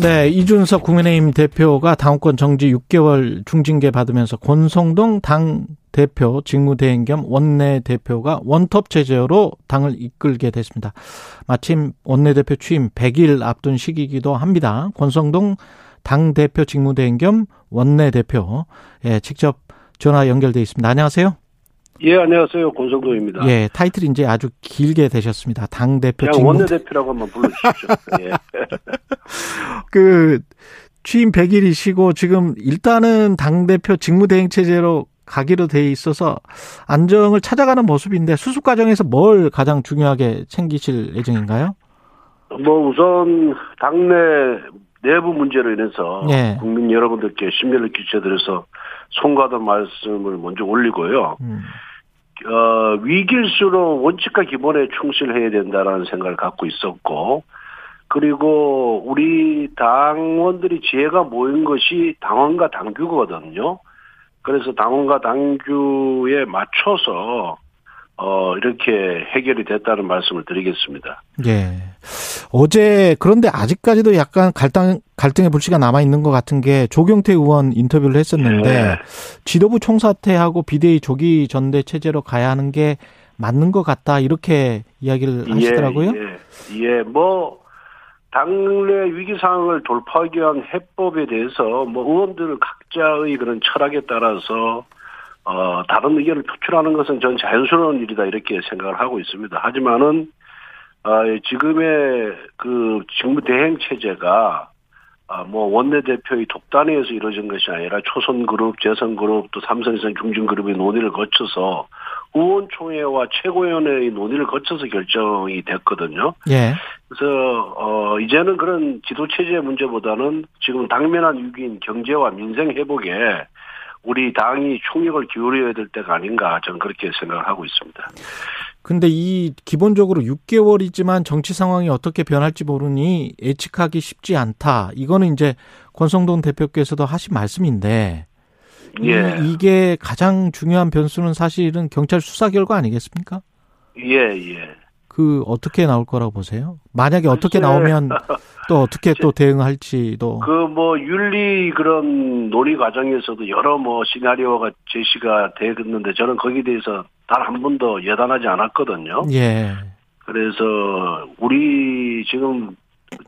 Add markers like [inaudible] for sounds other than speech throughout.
네, 이준석 국민의힘 대표가 당원권 정지 6개월 중징계 받으면서 권성동 당 대표 직무대행 겸 원내 대표가 원톱 체제로 당을 이끌게 됐습니다. 마침 원내 대표 취임 100일 앞둔 시기이기도 합니다. 권성동 당 대표 직무대행 겸 원내 대표 예, 직접 전화 연결돼 있습니다. 안녕하세요. 예, 안녕하세요. 권성동입니다. 예, 타이틀이 이제 아주 길게 되셨습니다. 당 대표 그냥 직무... 원내대표라고 한번 불러 주십시오. [laughs] 예. [laughs] 그 취임 100일이시고 지금 일단은 당 대표 직무 대행 체제로 가기로 돼 있어서 안정을 찾아가는 모습인데 수습 과정에서 뭘 가장 중요하게 챙기실 예정인가요? 뭐 우선 당내 내부 문제로 인해서 예. 국민 여러분들께 심려를 끼쳐드려서 송가던 말씀을 먼저 올리고요. 음. 어, 위기일수록 원칙과 기본에 충실해야 된다라는 생각을 갖고 있었고, 그리고 우리 당원들이 지혜가 모인 것이 당원과 당규거든요. 그래서 당원과 당규에 맞춰서 어, 이렇게 해결이 됐다는 말씀을 드리겠습니다. 예. 어제, 그런데 아직까지도 약간 갈등, 갈등의 불씨가 남아 있는 것 같은 게 조경태 의원 인터뷰를 했었는데 예. 지도부 총사퇴하고 비대위 조기 전대 체제로 가야 하는 게 맞는 것 같다. 이렇게 이야기를 예, 하시더라고요. 예, 예. 뭐, 당내 위기 상황을 돌파하기 위한 해법에 대해서 뭐 의원들 각자의 그런 철학에 따라서 어, 다른 의견을 표출하는 것은 전 자연스러운 일이다 이렇게 생각을 하고 있습니다. 하지만은 어, 지금의 그 직무 대행 체제가 아, 뭐 원내대표의 독단에서 이루어진 것이 아니라 초선그룹, 재선그룹, 또 삼성에선 중진그룹의 논의를 거쳐서 의원총회와 최고위원회의 논의를 거쳐서 결정이 됐거든요. 예. 그래서 어 이제는 그런 지도 체제 문제보다는 지금 당면한 위기인 경제와 민생 회복에 우리 당이 총력을 기울여야 될 때가 아닌가 저는 그렇게 생각을 하고 있습니다. 근데 이 기본적으로 6개월이지만 정치 상황이 어떻게 변할지 모르니 예측하기 쉽지 않다. 이거는 이제 권성동 대표께서도 하신 말씀인데 예. 이, 게 가장 중요한 변수는 사실은 경찰 수사 결과 아니겠습니까? 예, 예. 그 어떻게 나올 거라고 보세요? 만약에 어떻게 나오면 또 어떻게 또 [laughs] 대응할지도 그 뭐 윤리 그런 논의 과정에서도 여러 뭐 시나리오가 제시가 되었는데 저는 거기에 대해서 단 한 번도 예단하지 않았거든요. 예. 그래서 우리 지금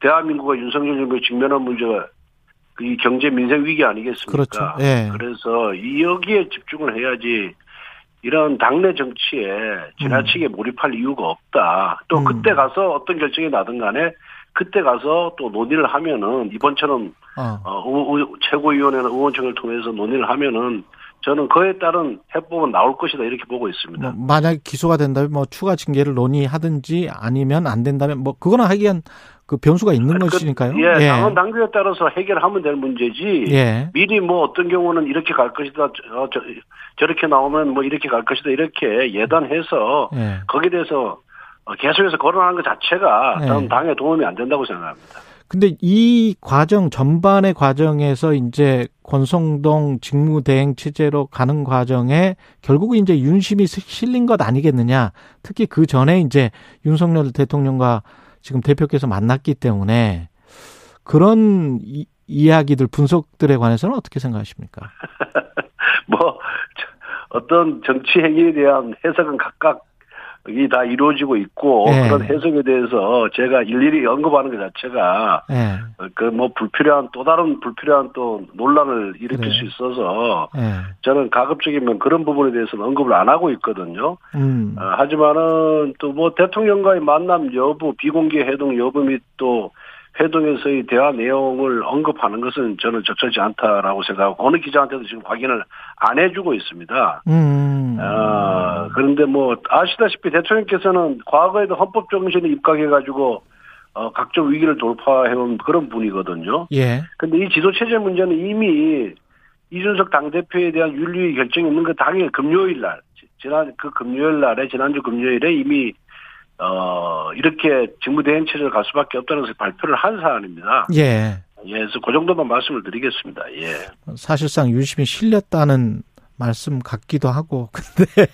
대한민국과 윤석열 정부의 직면한 문제가 이 경제 민생 위기 아니겠습니까? 그렇죠. 예. 그래서 이 여기에 집중을 해야지 이런 당내 정치에 지나치게 음. 몰입할 이유가 없다. 또 음. 그때 가서 어떤 결정이 나든 간에 그때 가서 또 논의를 하면은 이번처럼 어. 어 최고위원회나 의원총회를 통해서 논의를 하면은 저는 그에 따른 해법은 나올 것이다 이렇게 보고 있습니다. 뭐 만약 기소가 된다면 뭐 추가 징계를 논의하든지 아니면 안 된다면 뭐 그거는 하기엔 그 변수가 있는 그, 것이니까요. 예, 예, 당원 당규에 따라서 해결하면 될 문제지. 예. 미리 뭐 어떤 경우는 이렇게 갈 것이다. 저, 저, 저 렇게 나오면 뭐 이렇게 갈 것이다. 이렇게 예단해서 예. 거기에 대해서 계속해서 거론하는 것 자체가 예. 저는 당에 도움이 안 된다고 생각합니다. 근데 이 과정 전반의 과정에서 이제 권성동 직무대행 체제로 가는 과정에 결국 이제 윤심이 실린 것 아니겠느냐. 특히 그 전에 이제 윤석열 대통령과 지금 대표께서 만났기 때문에 그런 이, 이야기들 분석들에 관해서는 어떻게 생각하십니까? [laughs] 뭐 어떤 정치 행위에 대한 해석은 각각 이게 다 이루어지고 있고 네. 그런 해석에 대해서 제가 일일이 언급하는 것 자체가 네. 그뭐 불필요한 또 다른 불필요한 또 논란을 일으킬 네. 수 있어서 네. 저는 가급적이면 그런 부분에 대해서는 언급을 안 하고 있거든요. 음. 어, 하지만은 또 뭐 대통령과의 만남 여부, 비공개 회동 여부 및 또 회동에서의 대화 내용을 언급하는 것은 저는 적절치 않다라고 생각하고 어느 기자한테도 지금 확인을 안 해주고 있습니다. 음. 어, 그런데 뭐 아시다시피 대통령께서는 과거에도 헌법 정신에 입각해 가지고 어, 각종 위기를 돌파해온 그런 분이거든요. 예. 근데 이 지도 체제 문제는 이미 이준석 당대표에 대한 윤리 결정이 있는 그 당일 금요일 날, 지난 그 금요일 날에 지난주 금요일에 이미 어, 이렇게 직무대행 체제를 갈 수밖에 없다는 것을 발표를 한 사안입니다. 예. 예, 그래서 그 정도만 말씀을 드리겠습니다. 예. 사실상 유심히 실렸다는 말씀 같기도 하고, [laughs] 근데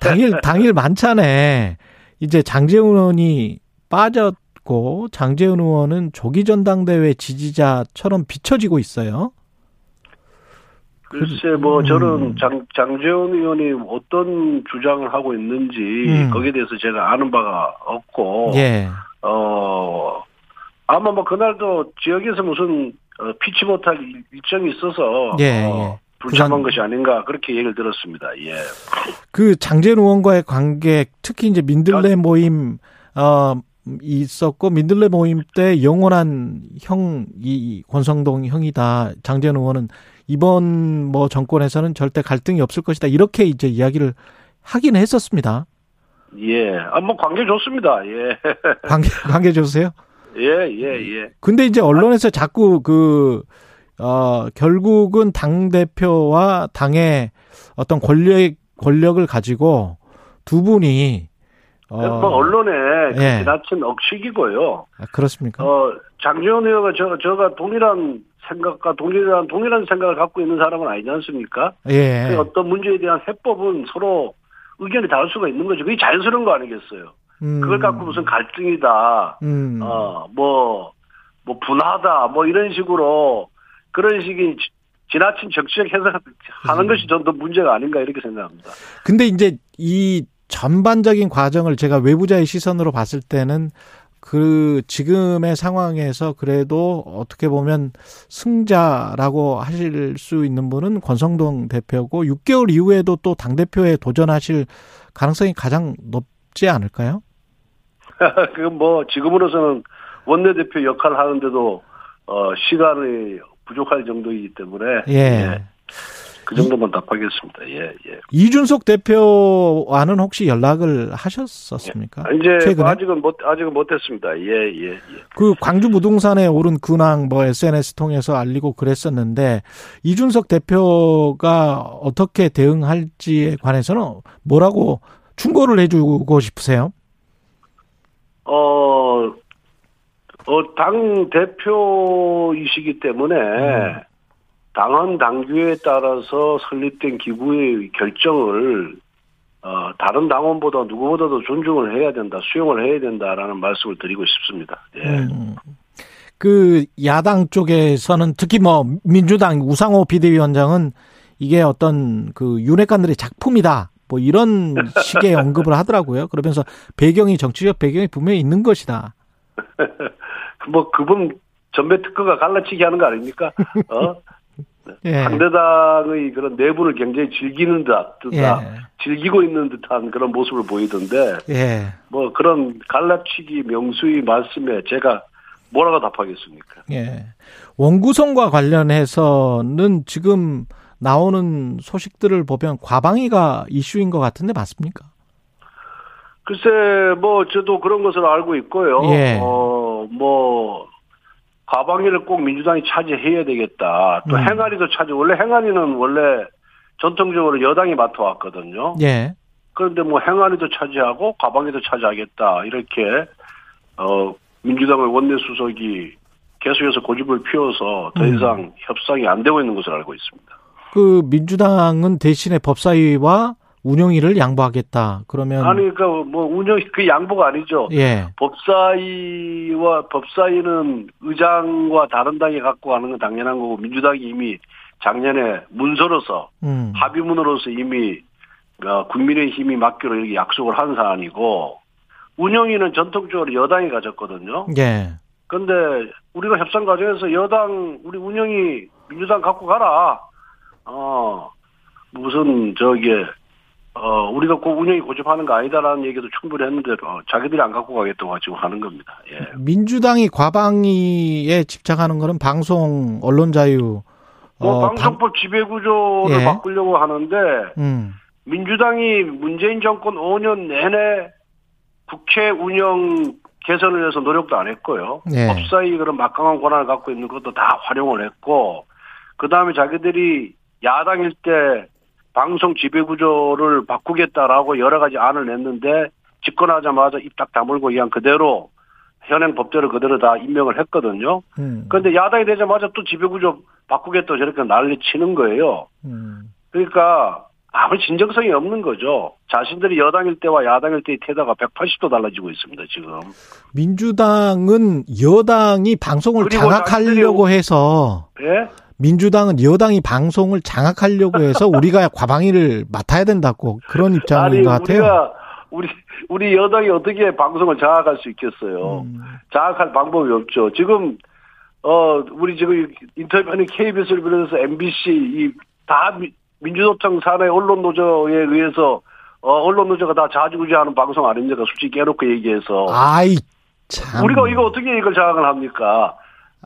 당일, 당일 만찬에 이제 장재훈 의원이 빠졌고, 장재훈 의원은 조기 전당대회 지지자처럼 비춰지고 있어요. 글쎄, 뭐, 음. 저는 장, 장재원 의원이 어떤 주장을 하고 있는지, 음. 거기에 대해서 제가 아는 바가 없고, 예. 어, 아마 뭐, 그날도 지역에서 무슨, 어, 피치 못할 일정이 있어서, 예, 어, 예. 불참한 것이 아닌가, 그렇게 얘기를 들었습니다, 예. 그 장재원 의원과의 관계, 특히 이제 민들레 모임, 어, 있었고 민들레 모임 때 영원한 형 이 권성동 형이다 장재원 의원은 이번 뭐 정권에서는 절대 갈등이 없을 것이다. 이렇게 이제 이야기를 하긴 했었습니다. 예. 아, 뭐 관계 좋습니다. 예. [laughs] 관계, 관계 좋으세요? 예, 예, 예. 근데 이제 언론에서 자꾸 그, 어, 결국은 당대표와 당의 어떤 권력, 권력을 가지고 두 분이 어, 뭐 언론에 예. 지나친 억식이고요. 아, 그렇습니까? 어, 장지원 의원과 저, 저가 동일한 생각과 동일한 동일한 생각을 갖고 있는 사람은 아니지 않습니까? 예. 그 어떤 문제에 대한 해법은 서로 의견이 다를 수가 있는 거죠. 그게 자연스러운 거 아니겠어요? 음. 그걸 갖고 무슨 갈등이다, 음. 어 뭐뭐 뭐 분하다, 뭐 이런 식으로 그런 식의 지나친 정치적 해석하는 음. 것이 전 더 문제가 아닌가 이렇게 생각합니다. 근데 이제 이 전반적인 과정을 제가 외부자의 시선으로 봤을 때는 그 지금의 상황에서 그래도 어떻게 보면 승자라고 하실 수 있는 분은 권성동 대표고 6개월 이후에도 또 당 대표에 도전하실 가능성이 가장 높지 않을까요? [laughs] 그건 뭐 지금으로서는 원내대표 역할을 하는데도 어 시간이 부족할 정도이기 때문에 예. 예. 그 정도만 답하겠습니다. 예, 예. 이준석 대표와는 혹시 연락을 하셨었습니까? 예. 이제 최근에? 아직은 못 아직은 못했습니다. 예, 예, 예. 그 광주 부동산에 오른 근황 뭐 SNS 통해서 알리고 그랬었는데 이준석 대표가 어떻게 대응할지에 관해서는 뭐라고 충고를 해주고 싶으세요? 어, 어, 당 대표이시기 때문에 음. 당헌 당규에 따라서 설립된 기구의 결정을 어, 다른 당원보다 누구보다도 존중을 해야 된다, 수용을 해야 된다라는 말씀을 드리고 싶습니다. 예. 음. 그 야당 쪽에서는 특히 뭐 민주당 우상호 비대위원장은 이게 어떤 그 윤핵관들의 작품이다. 뭐 이런 [laughs] 식의 언급을 하더라고요. 그러면서 배경이 정치적 배경이 분명히 있는 것이다. [laughs] 뭐 그분 전매 특허가 갈라치기 하는 거 아닙니까? 어? 예. 상대당의 그런 내부를 굉장히 즐기는 듯, 듯 예. 즐기고 있는 듯한 그런 모습을 보이던데, 예. 뭐 그런 갈라치기 명수의 말씀에 제가 뭐라고 답하겠습니까? 예. 원구성과 관련해서는 지금 나오는 소식들을 보면 과방위가 이슈인 것 같은데 맞습니까? 글쎄, 뭐 저도 그런 것을 알고 있고요. 예. 어, 뭐 과방위를 꼭 민주당이 차지해야 되겠다. 또 음. 행안위도 차지. 원래 행안위는 원래 전통적으로 여당이 맡아왔거든요. 예. 그런데 뭐 행안위도 차지하고 과방위도 차지하겠다. 이렇게 어 민주당의 원내 수석이 계속해서 고집을 피워서 더 음. 이상 음. 협상이 안 되고 있는 것을 알고 있습니다. 그 민주당은 대신에 법사위와 운영위를 양보하겠다. 그러면 아니 그러니까 뭐 운영 그 양보가 아니죠. 예. 법사위와 법사위는 의장과 다른 당이 갖고 가는 건 당연한 거고 민주당이 이미 작년에 문서로서 음. 합의문으로서 이미 어, 국민의 힘이 맡기로 이렇게 약속을 한 사안이고 운영위는 전통적으로 여당이 가졌거든요. 예. 근데 우리가 협상 과정에서 여당 우리 운영이 민주당 갖고 가라. 어 무슨 저기에 어, 우리가 꼭 운영이 고집하는 거 아니다라는 얘기도 충분히 했는데, 어, 자기들이 안 갖고 가겠다고 지금 하는 겁니다. 예. 민주당이 과방위에 집착하는 거는 방송, 언론 자유, 뭐, 어, 방송법 지배구조를 예. 바꾸려고 하는데, 음. 민주당이 문재인 정권 5년 내내 국회 운영 개선을 위해서 노력도 안 했고요. 예. 법사위 그런 막강한 권한을 갖고 있는 것도 다 활용을 했고, 그 다음에 자기들이 야당일 때 방송 지배 구조를 바꾸겠다라고 여러 가지 안을 냈는데 집권하자마자 입 딱 다물고 그냥 그대로 현행 법대로 그대로 다 임명을 했거든요. 음. 그런데 야당이 되자마자 또 지배구조 바꾸겠다 저렇게 난리 치는 거예요. 음. 그러니까 아무 진정성이 없는 거죠. 자신들이 여당일 때와 야당일 때의 태도가 180도 달라지고 있습니다, 지금. 민주당은 여당이 방송을 장악하려고 해서 예? 민주당은 여당이 방송을 장악하려고 해서 [laughs] 우리가 과방위를 맡아야 된다고 그런 입장인 아니, 것 같아요. 우리가 우리 우리 여당이 어떻게 방송을 장악할 수 있겠어요? 음. 장악할 방법이 없죠. 지금 어 우리 지금 인터뷰하는 KBS를 비롯해서 MBC 이 다 민주노총 산하의 언론 노조에 의해서 어 언론 노조가 다 자주구지하는 방송 아닙니까? 솔직히 깨놓고 얘기해서. 아이 참. 우리가 이거 어떻게 이걸 장악을 합니까?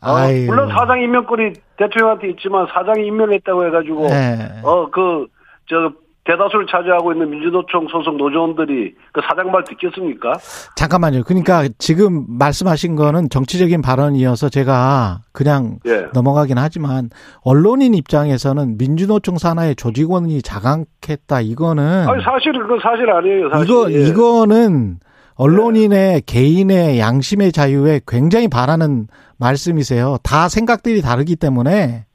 어, 물론 사장 임명권이 대통령한테 있지만 사장이 임명했다고 해가지고 네. 어그저 대다수를 차지하고 있는 민주노총 소속 노조원들이 그 사장 말 듣겠습니까? 잠깐만요. 그러니까 지금 말씀하신 거는 정치적인 발언이어서 제가 그냥 예. 넘어가긴 하지만 언론인 입장에서는 민주노총 산하의 조직원이 장악했다 이거는 아니 사실은 그건 사실 아니에요. 사실. 이거 예. 이거는 언론인의 예. 개인의 양심의 자유에 굉장히 반하는 말씀이세요. 다 생각들이 다르기 때문에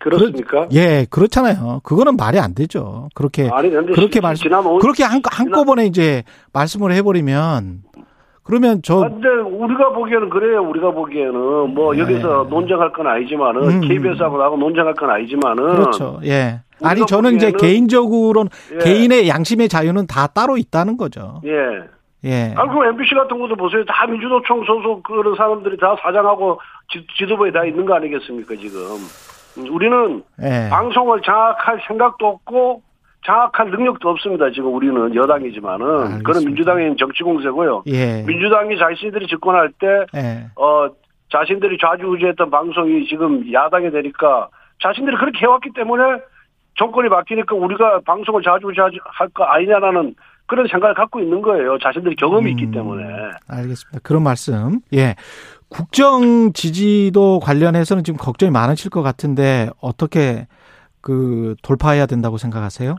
그렇습니까? 그러, 예, 그렇잖아요. 그거는 말이 안 되죠. 그렇게 아니, 그렇게 말씀 그렇게 한 한꺼번에 이제 말씀을 해버리면 그러면 저. 아, 근데 우리가 보기에는 그래요. 우리가 보기에는 뭐 네. 여기서 논쟁할 건 아니지만은 음. KBS하고 나하고 논쟁할 건 아니지만은. 그렇죠. 예. 아니 저는 이제 개인적으로는 예. 개인의 양심의 자유는 다 따로 있다는 거죠. 예. 예. 아, 그 MBC 같은 것도 보세요. 다 민주노총 소속 그런 사람들이 다 사장하고 지, 도부에 다 있는 거 아니겠습니까, 지금. 우리는 예. 방송을 장악할 생각도 없고 장악할 능력도 없습니다. 지금 우리는 여당이지만은 알겠습니다. 그런 민주당의 정치 공세고요. 예. 민주당이 자신들이 집권할 때 예. 어, 자신들이 좌지우지했던 방송이 지금 야당이 되니까 자신들이 그렇게 해왔기 때문에 정권이 바뀌니까 우리가 방송을 좌지우지할 거 아니냐라는 그런 생각을 갖고 있는 거예요. 자신들이 경험이 음, 있기 때문에. 알겠습니다. 그런 말씀. 예. 국정 지지도 관련해서는 지금 걱정이 많으실 것 같은데 어떻게 그 돌파해야 된다고 생각하세요?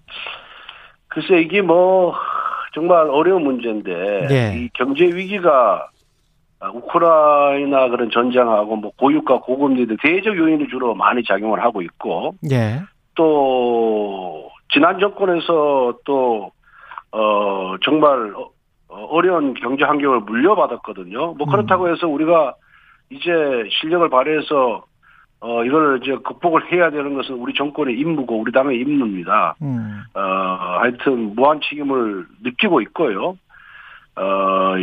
글쎄 이게 뭐 정말 어려운 문제인데 예. 이 경제 위기가 우크라이나 그런 전쟁하고 뭐 고유가 고금리 등 대적 요인이 주로 많이 작용을 하고 있고 예. 또 지난 정권에서 또 어, 정말 어, 어려운 경제 환경을 물려받았거든요. 뭐 그렇다고 음. 해서 우리가 이제 실력을 발휘해서 어 이걸 이제 극복을 해야 되는 것은 우리 정권의 임무고 우리 당의 임무입니다. 음. 어 하여튼 무한 책임을 느끼고 있고요. 어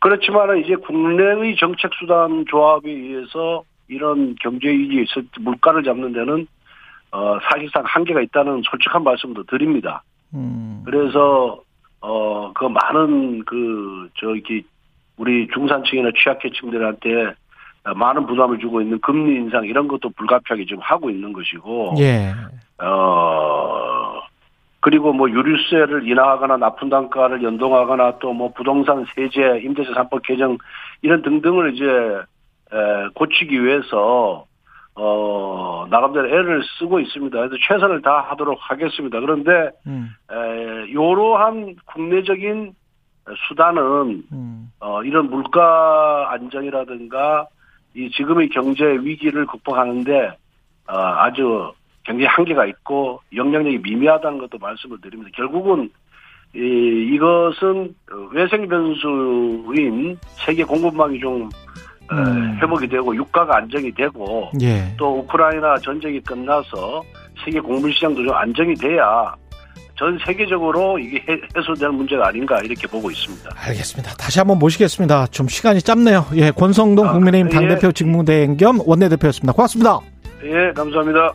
그렇지만은 이제 국내의 정책 수단 조합에 의해서 이런 경제 위기에 있을 때 물가를 잡는 데는 어 사실상 한계가 있다는 솔직한 말씀도 드립니다. 음. 그래서 어 그 많은 그 저기 우리 중산층이나 취약계층들한테 많은 부담을 주고 있는 금리 인상 이런 것도 불가피하게 지금 하고 있는 것이고 예. 어 그리고 뭐 유류세를 인하하거나 납품 단가를 연동하거나 또 뭐 부동산 세제 임대차 3법 개정 이런 등등을 이제 에, 고치기 위해서 어, 나름대로 애를 쓰고 있습니다. 그래서 최선을 다하도록 하겠습니다. 그런데, 음. 에, 이러한 국내적인 수단은, 음. 어, 이런 물가 안정이라든가, 이 지금의 경제 위기를 극복하는데, 어, 아주 굉장히 한계가 있고, 영향력이 미미하다는 것도 말씀을 드립니다. 결국은, 이, 이것은 외생 변수인 세계 공급망이 좀 음. 회복이 되고 유가가 안정이 되고 예. 또 우크라이나 전쟁이 끝나서 세계 곡물 시장도 좀 안정이 돼야 전 세계적으로 이게 해소될 문제가 아닌가 이렇게 보고 있습니다. 알겠습니다. 다시 한번 모시겠습니다. 좀 시간이 짧네요. 예, 권성동 아, 국민의힘 당대표 예. 직무대행 겸 원내대표였습니다. 고맙습니다. 예, 감사합니다.